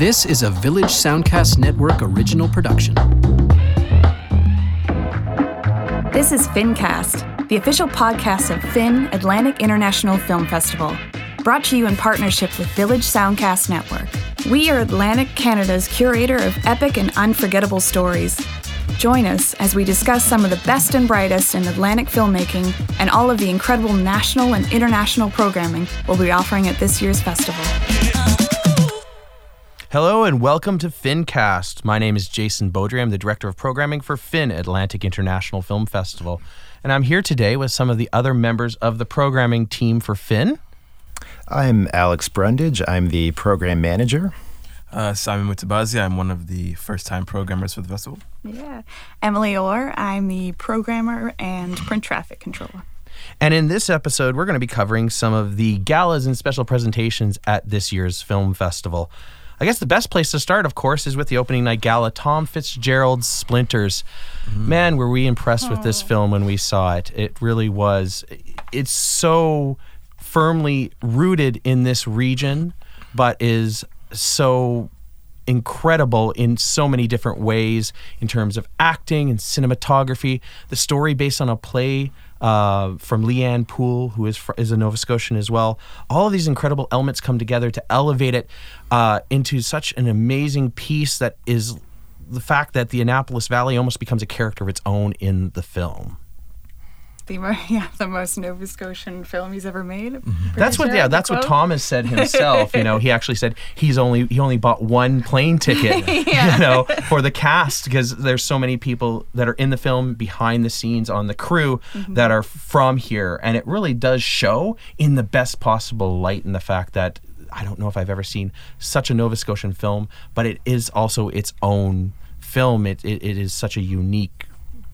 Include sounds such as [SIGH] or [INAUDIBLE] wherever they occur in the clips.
This is a Village Soundcast Network original production. This is FinCast, the official podcast of Fin Atlantic International Film Festival, brought to you in partnership with Village Soundcast Network. We are Atlantic Canada's curator of epic and unforgettable stories. Join us as we discuss some of the best and brightest in Atlantic filmmaking and all of the incredible national and international programming we'll be offering at this year's festival. Hello and welcome to FinCast. My name is Jason Beaudry. I'm the director of programming for Fin Atlantic International Film Festival. And I'm here today with some of the other members of the programming team for Fin. I'm Alex Brundage. I'm the program manager. Uh, Simon Mutabazi. I'm one of the first time programmers for the festival. Yeah. Emily Orr, I'm the programmer and print traffic controller. And in this episode, we're going to be covering some of the galas and special presentations at this year's film festival. I guess the best place to start, of course, is with the opening night gala, Thom Fitzgerald's Splinters. Mm-hmm. Man, were we impressed with this film when we saw it. It really was. It's so firmly rooted in this region, but is so incredible in so many different ways in terms of acting and cinematography. The story based on a play uh, from Lee-Anne Poole, who is fr- is a Nova Scotian as well. All of these incredible elements come together to elevate it uh, into such an amazing piece that is the fact that the Annapolis Valley almost becomes a character of its own in the film the [LAUGHS] yeah the most Nova Scotian film he's ever made. Mm-hmm. That's what yeah that's quote. what Thomas said himself. you know he actually said he's only he only bought one plane ticket. [LAUGHS] yeah. You know for the cast because there's so many people that are in the film behind the scenes on the crew mm-hmm. that are from here, and it really does show in the best possible light in the fact that I don't know if I've ever seen such a Nova Scotian film, but it is also its own film. It, it, it is such a unique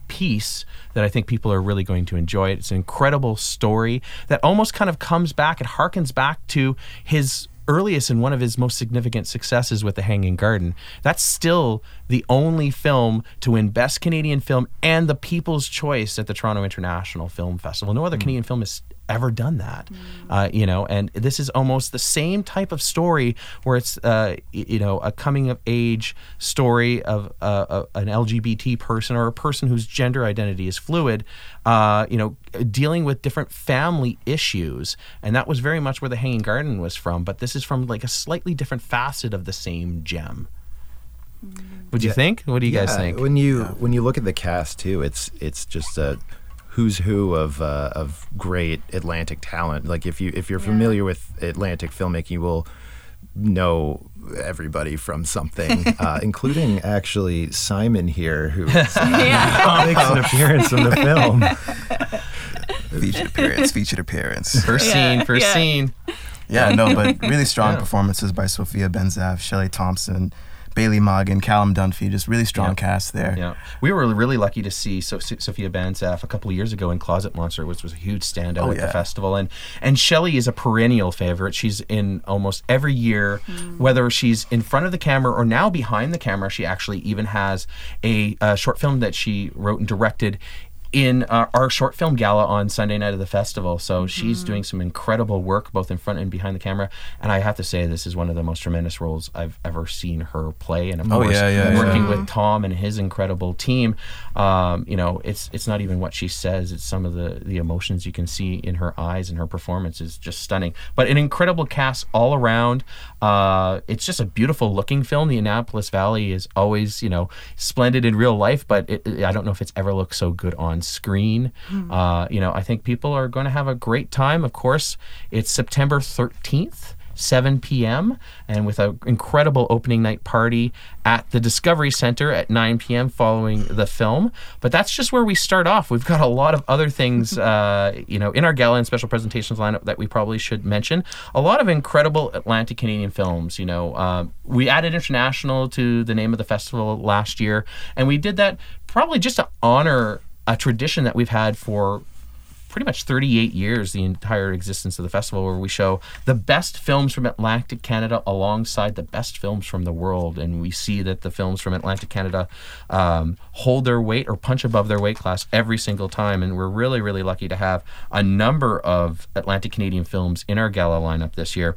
piece that I think people are really going to enjoy. It's an incredible story that almost kind of comes back. It harkens back to his earliest and one of his most significant successes with The Hanging Garden. That's still the only film to win Best Canadian Film and the People's Choice at the Toronto International Film Festival. No other mm. Canadian film is ever done that. Mm. Uh, you know, and this is almost the same type of story where it's uh, you know a coming of age story of uh, an LGBT person or a person whose gender identity is fluid. Uh, you know, dealing with different family issues, and that was very much where the Hanging Garden was from. But this is from like a slightly different facet of the same gem. Mm. What do you yeah. think? What do you yeah, guys think? When you yeah. when you look at the cast too, it's it's just a who's who of uh, of great Atlantic talent. Like if you if you're familiar with Atlantic filmmaking, you will know everybody from something, [LAUGHS] uh, including actually Simon here, who [LAUGHS] [LAUGHS] makes an appearance in the film. featured appearance, featured appearance. First yeah, scene, first yeah. scene. Yeah, no, but really strong yeah. performances by Sofia Banzhaf, Shelley Thompson, Bailey Maughan, Callum Dunphy, just really strong cast there. Yeah, we were really lucky to see so- Sofia Banzhaf a couple of years ago in Closet Monster, which was a huge standout oh, at yeah. the festival. And and Shelley is a perennial favorite. She's in almost every year, mm. whether she's in front of the camera or now behind the camera. She actually even has a, a short film that she wrote and directed in uh, our short film gala on Sunday night of the festival. So mm-hmm. she's doing some incredible work both in front and behind the camera. And I have to say, this is one of the most tremendous roles I've ever seen her play. And of oh, course, yeah, yeah, working yeah. with Thom and his incredible team, um, you know, it's it's not even what she says; it's some of the the emotions you can see in her eyes and her performance is just stunning. But an incredible cast all around. Uh, it's just a beautiful looking film. The Annapolis Valley is always, you know, splendid in real life, but it, I don't know if it's ever looked so good on screen. Mm. Uh, you know, I think people are going to have a great time. Of course, it's September 13th. 7 p.m. and with an incredible opening night party at the Discovery Center at 9 p.m. following the film. But that's just where we start off. We've got a lot of other things, [LAUGHS] uh, you know, in our gala and special presentations lineup that we probably should mention. A lot of incredible Atlantic Canadian films. You know, uh, we added international to the name of the festival last year, and we did that probably just to honor a tradition that we've had for pretty much 38 years, the entire existence of the festival, where we show the best films from Atlantic Canada alongside the best films from the world. And we see that the films from Atlantic Canada um, hold their weight or punch above their weight class every single time. And we're really, really lucky to have a number of Atlantic Canadian films in our gala lineup this year.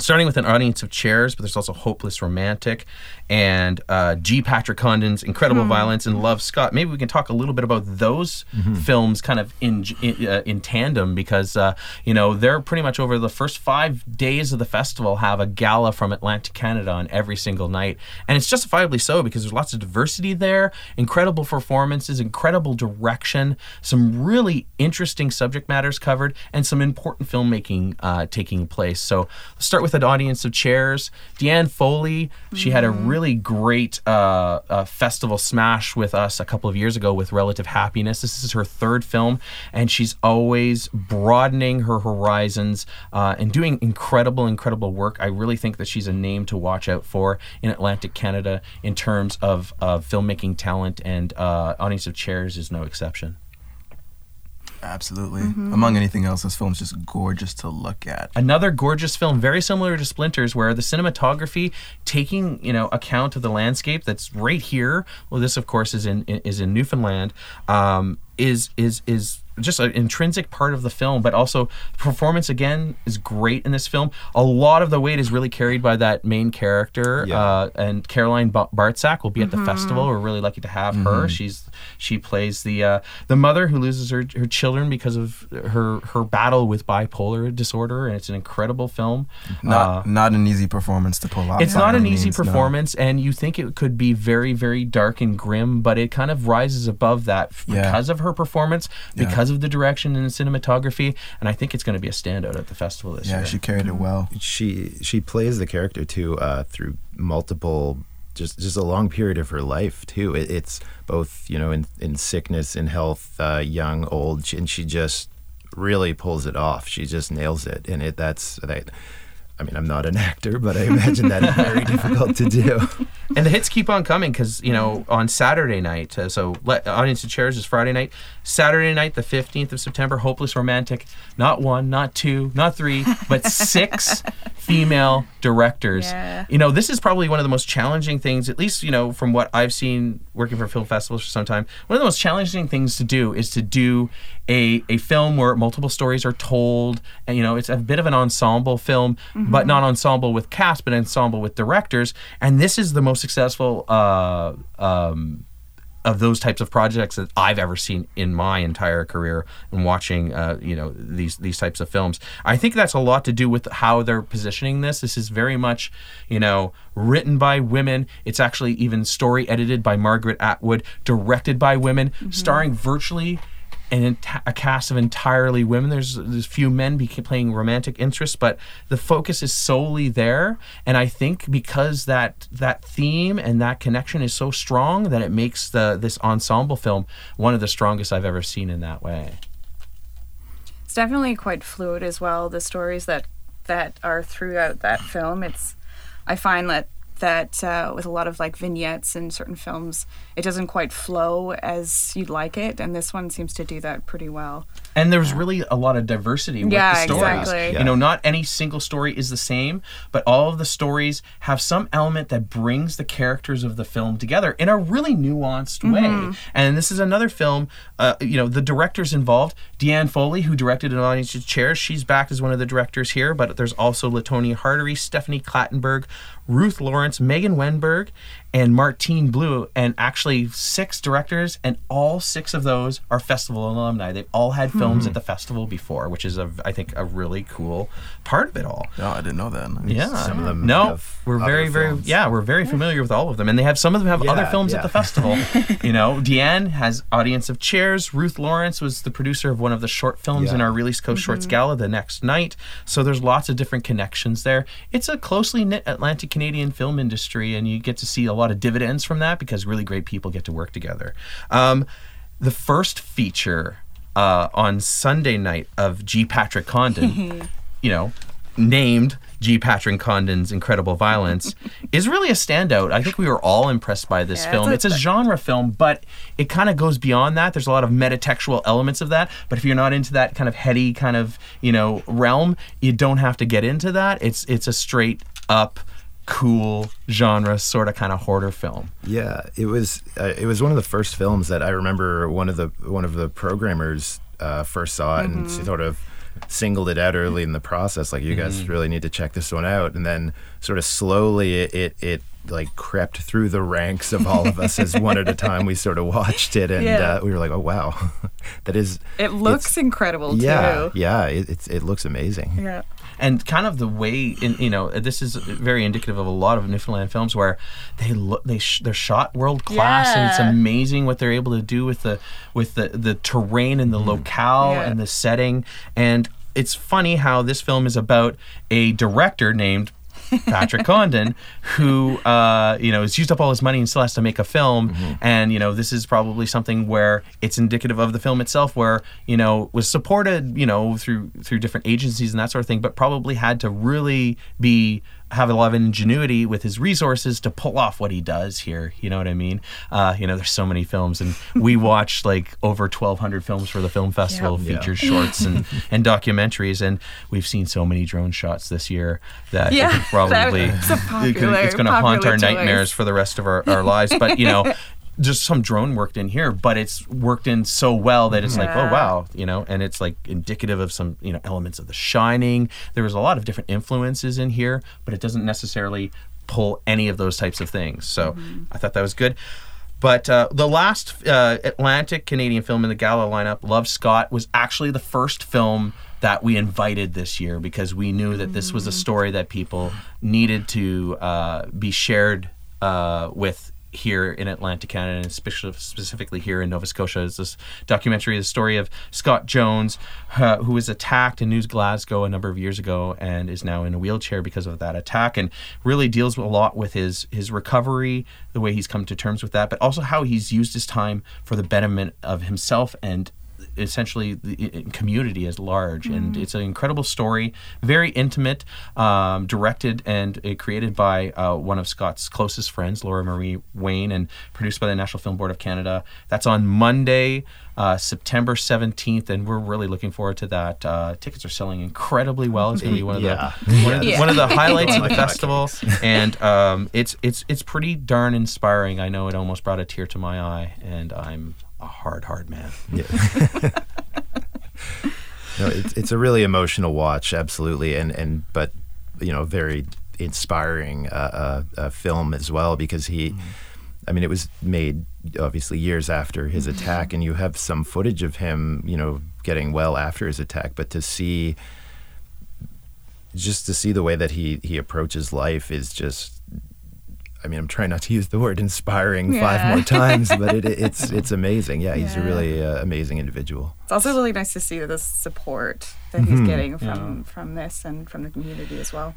Starting with an audience of chairs, but there's also Hopeless Romantic and uh, G. Patrick Condon's Incredible Hmm. Violence and Love Scott. Maybe we can talk a little bit about those films kind of in in, uh, in tandem because uh, you know they're pretty much over the first five days of the festival have a gala from Atlantic Canada on every single night, and it's justifiably so because there's lots of diversity there, incredible performances, incredible direction, some really interesting subject matters covered, and some important filmmaking uh, taking place. So let's start with an audience of chairs. Deanne Foley, she had a really great uh, uh, festival smash with us a couple of years ago with Relative Happiness. This is her third film, and she's always broadening her horizons uh, and doing incredible, incredible work. I really think that she's a name to watch out for in Atlantic Canada in terms of, of filmmaking talent, and uh, Audience of Chairs is no exception. Absolutely. Among anything else, this film's just gorgeous to look at. Another gorgeous film, very similar to Splinters, where the cinematography taking you know account of the landscape that's right here. Well, this of course is in is in Newfoundland. Um, is is is just an intrinsic part of the film, but also performance again is great in this film. A lot of the weight is really carried by that main character, Yeah. uh, and Caroline ba- Bartczak will be at the festival. We're really lucky to have her. She's she plays the uh, the mother who loses her her children because of her her battle with bipolar disorder, and it's an incredible film. Not Uh, not an easy performance to pull off. it's not an easy means, no. performance, and you think it could be very, very dark and grim, but it kind of rises above that f- Yeah. because of her performance, Yeah. Because of the direction and the cinematography, and I think it's going to be a standout at the festival this Yeah, year. Yeah, she carried it well. she she plays the character too uh, through multiple just just a long period of her life too. It, it's both you know in in sickness and health, uh, young, old, and she just really pulls it off. She just nails it, and it that's that. I mean, I'm not an [LAUGHS] actor, but I imagine that is very difficult to do. [LAUGHS] and the hits keep on coming because you know on Saturday night. Uh, so let, audience of chairs is Friday night. Saturday night, the fifteenth of September, Hopeless Romantic. Not one, not two, not three, but six [LAUGHS] female directors. Yeah. You know, this is probably one of the most challenging things, at least you know from what I've seen working for film festivals for some time. One of the most challenging things to do is to do a a film where multiple stories are told, and you know it's a bit of an ensemble film, but not ensemble with cast, but ensemble with directors. And this is the most successful. Uh, um, of those types of projects that I've ever seen in my entire career and watching, uh, you know, these these types of films. I think that's a lot to do with how they're positioning this. This is very much, you know, written by women. It's actually even story edited by Margaret Atwood, directed by women, starring virtually an a cast of entirely women. There's there's few men playing romantic interests, but the focus is solely there. And I think because that that theme and that connection is so strong that it makes the this ensemble film one of the strongest I've ever seen in that way. It's definitely quite fluid as well. The stories that that are throughout that film, it's I find that that uh, with a lot of like vignettes in certain films, it doesn't quite flow as you'd like it, and this one seems to do that pretty well. And there's really a lot of diversity with Yeah, the stories. exactly. You know, not any single story is the same, but all of the stories have some element that brings the characters of the film together in a really nuanced way. And this is another film, uh, you know, the directors involved, Deanne Foley, who directed An Audience of Chairs, she's back as one of the directors here, but there's also Latonia Hartery, Stephanie Clattenburg, Ruth Lawrence, Megan Wennberg, and Martine Blue, and actually six directors, and all six of those are festival alumni. They've all had films at the festival before, which is a, I think, a really cool part of it all. No, I didn't know that. Yeah, Some of them no, have we're very, very, films. yeah, we're very familiar with all of them, and they have some of them have other Yeah, films at the festival. [LAUGHS] you know, Deanne has Audience of Chairs. Ruth Lawrence was the producer of one of the short films in our Reel East Coast Shorts Gala the next night. So there's lots of different connections there. It's a closely knit Atlantic Canadian film industry, and you get to see a lot of dividends from that because really great people get to work together. Um, the first feature uh, on Sunday night of G. Patrick Condon, [LAUGHS] you know, named G. Patrick Condon's Incredible Violence, [LAUGHS] is really a standout. I think we were all impressed by this Yeah, film. it's It's a- a genre film, but it kind of goes beyond that. There's a lot of metatextual elements of that. But if you're not into that kind of heady kind of you know realm, you don't have to get into that. It's it's a straight up cool genre sort of kind of hoarder film. Yeah, it was uh, it was one of the first films that I remember one of the one of the programmers uh, first saw it and sort of singled it out early in the process. Like you guys Mm-hmm. really need to check this one out, and then sort of slowly it it, it like crept through the ranks of all of us as one at a time we sort of watched it, and Yeah. uh, we were like, oh wow, [LAUGHS] that is It looks incredible yeah too. yeah it, it's it looks amazing. Yeah. and kind of the way in you know this is very indicative of a lot of Newfoundland films where they look they sh- they're shot world class and it's amazing what they're able to do with the with the the terrain and the locale Yeah. and the setting and it's funny how this film is about a director named Patrick Condon, who uh, you know has used up all his money and still has to make a film, and you know this is probably something where it's indicative of the film itself, where you know was supported, you know through through different agencies and that sort of thing, but probably had to really be have a lot of ingenuity with his resources to pull off what he does here. You know what I mean? Uh, you know, there's so many films, and [LAUGHS] we watched like over 1,200 films for the film festival, Yeah. featured shorts and [LAUGHS] and documentaries, and we've seen so many drone shots this year that Yeah, [LAUGHS] probably popular- it's going to haunt our choice. nightmares for the rest of our, our lives. But you know. Just some drone worked in here, but it's worked in so well that it's like, oh wow, you know, and it's like indicative of some, you know, elements of The Shining. There was a lot of different influences in here, but it doesn't necessarily pull any of those types of things. So I thought that was good. But uh, the last uh, Atlantic Canadian film in the gala lineup, Love Scott, was actually the first film that we invited this year because we knew that this was a story that people needed to uh, be shared uh, with here in Atlantic Canada and especially specifically here in Nova Scotia is this documentary the story of Scott Jones uh, who was attacked in New Glasgow a number of years ago and is now in a wheelchair because of that attack and really deals a lot with his his recovery the way he's come to terms with that but also how he's used his time for the betterment of himself and essentially the i- i- community as large and it's an incredible story very intimate um, directed and uh, created by uh, one of scott's closest friends laura marie wayne and produced by the national film board of canada that's on monday uh, September 17th, and we're really looking forward to that. Uh, tickets are selling incredibly well. It's going to be one of Yeah. the one of the, Yeah. one of the [LAUGHS] highlights of the festival, and um, it's it's it's pretty darn inspiring. I know it almost brought a tear to my eye, and I'm a hard, hard man. [LAUGHS] No, it's it's a really emotional watch, absolutely, and and but you know very inspiring uh, uh, uh, film as well because he, I mean, it was made obviously years after his attack, and you have some footage of him, you know, getting well after his attack, but to see just to see the way that he he approaches life is just. I mean, I'm trying not to use the word inspiring Yeah. five more times, but it, [LAUGHS] it's it's amazing. Yeah, he's a really uh, amazing individual. It's also really nice to see the support that Mm-hmm. he's getting from from this and from the community as well.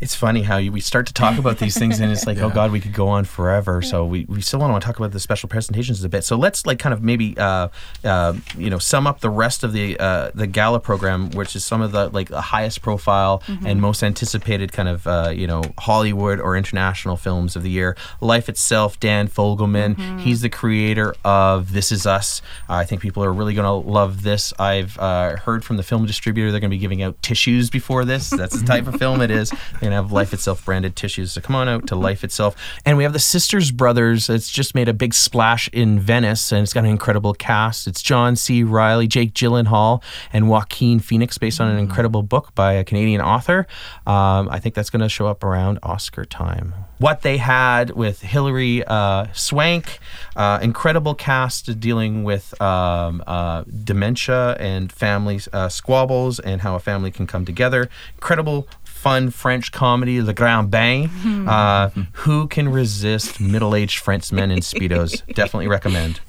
It's funny how you, we start to talk about these things, and it's like, [LAUGHS] oh God, we could go on forever. So we, we still want to talk about the special presentations a bit. So let's like kind of maybe uh, uh, you know sum up the rest of the uh, the gala program, which is some of the like the highest profile and most anticipated kind of uh, you know Hollywood or international films of the year. Life itself, Dan Fogelman, he's the creator of This Is Us. I think people are really going to love this. I've uh, heard from the film distributor they're going to be giving out tissues before this. That's the type of film it is. They're going to have Life Itself branded tissues. So come on out to Life Itself. And we have the Sisters Brothers. It's just made a big splash in Venice and it's got an incredible cast. It's John C. Reilly, Jake Gyllenhaal, and Joaquin Phoenix, based on an incredible book by a Canadian author. Um, I think that's going to show up around Oscar time. What they had with Hilary uh, Swank, uh, incredible cast dealing with um, uh, dementia and family uh, squabbles and how a family can come together. Incredible fun French comedy, Le Grand Bain. [LAUGHS] Uh, who can resist middle-aged Frenchmen in speedos? [LAUGHS] Definitely recommend.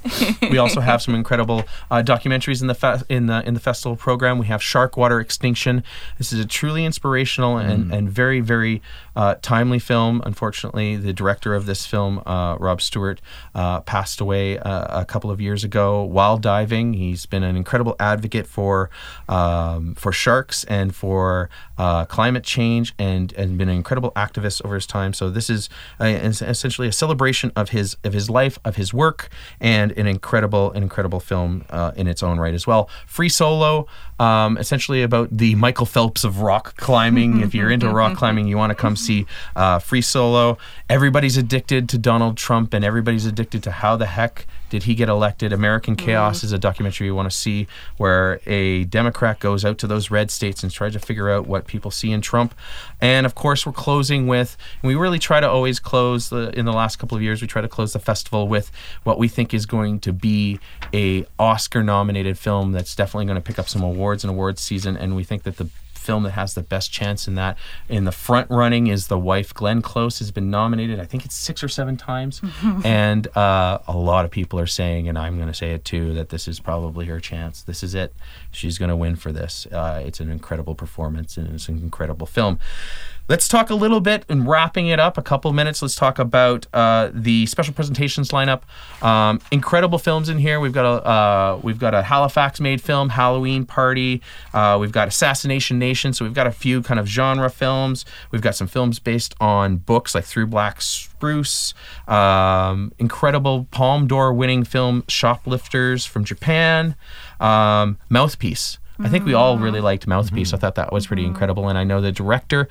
We also have some incredible uh, documentaries in the fe- in the in the festival program. We have Shark Water Extinction. This is a truly inspirational and, and very very uh, timely film. Unfortunately, the director of this film, uh, Rob Stewart, uh, passed away uh, a couple of years ago while diving. He's been an incredible advocate for um, for sharks and for uh, climate change change and and been an incredible activist over his time. So this is uh, essentially a celebration of his of his life, of his work, and an incredible an incredible film uh, in its own right as well. Free Solo, um, essentially about the Michael Phelps of rock climbing. [LAUGHS] if you're into rock climbing, you want to come see uh, Free Solo. Everybody's addicted to Donald Trump, and everybody's addicted to how the heck did he get elected? American Chaos mm. is a documentary you want to see where a Democrat goes out to those red states and tries to figure out what people see in Trump. And of course, we're closing with, we really try to always close the, in the last couple of years, we try to close the festival with what we think is going to be a Oscar nominated film that's definitely going to pick up some awards in awards season. And we think that the film that has the best chance in that. In the front running is The Wife. Glenn Close has been nominated, I think it's six or seven times. [LAUGHS] and uh, a lot of people are saying, and I'm going to say it too, that this is probably her chance. This is it. She's going to win for this. Uh, it's an incredible performance and it's an incredible film. Let's talk a little bit and wrapping it up a couple minutes. Let's talk about uh, the special presentations lineup. Um, incredible films in here. We've got a uh, we've got a Halifax made film, Halloween Party. Uh, we've got Assassination Nation. So we've got a few kind of genre films. We've got some films based on books like Through Black Spruce. Um, incredible Palme d'Or winning film, Shoplifters from Japan. Um, Mouthpiece. I think we all really liked Mouthpiece. Mm-hmm. I thought that was pretty incredible. And I know the director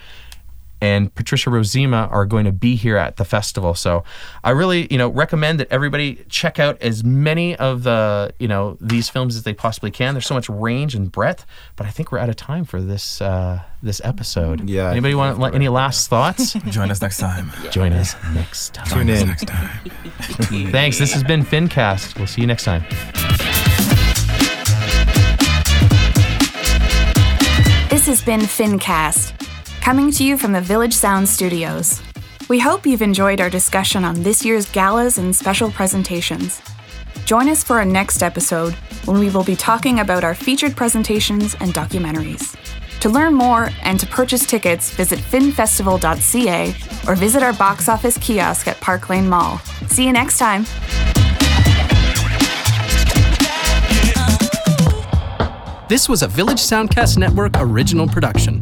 and Patricia Rozema are going to be here at the festival. So I really, you know, recommend that everybody check out as many of the, you know, these films as they possibly can. There's so much range and breadth, but I think we're out of time for this uh, this episode. Yeah. Anybody want right. any last thoughts? [LAUGHS] Join us next time. Join us next time. Tune in next time. [LAUGHS] Thanks. This has been FinCast. We'll see you next time. This has been FinCast coming to you from the Village Sound Studios. We hope you've enjoyed our discussion on this year's galas and special presentations. Join us for our next episode when we will be talking about our featured presentations and documentaries. To learn more and to purchase tickets, visit finfestival.ca or visit our box office kiosk at Park Lane Mall. See you next time. This was a Village Soundcast Network original production.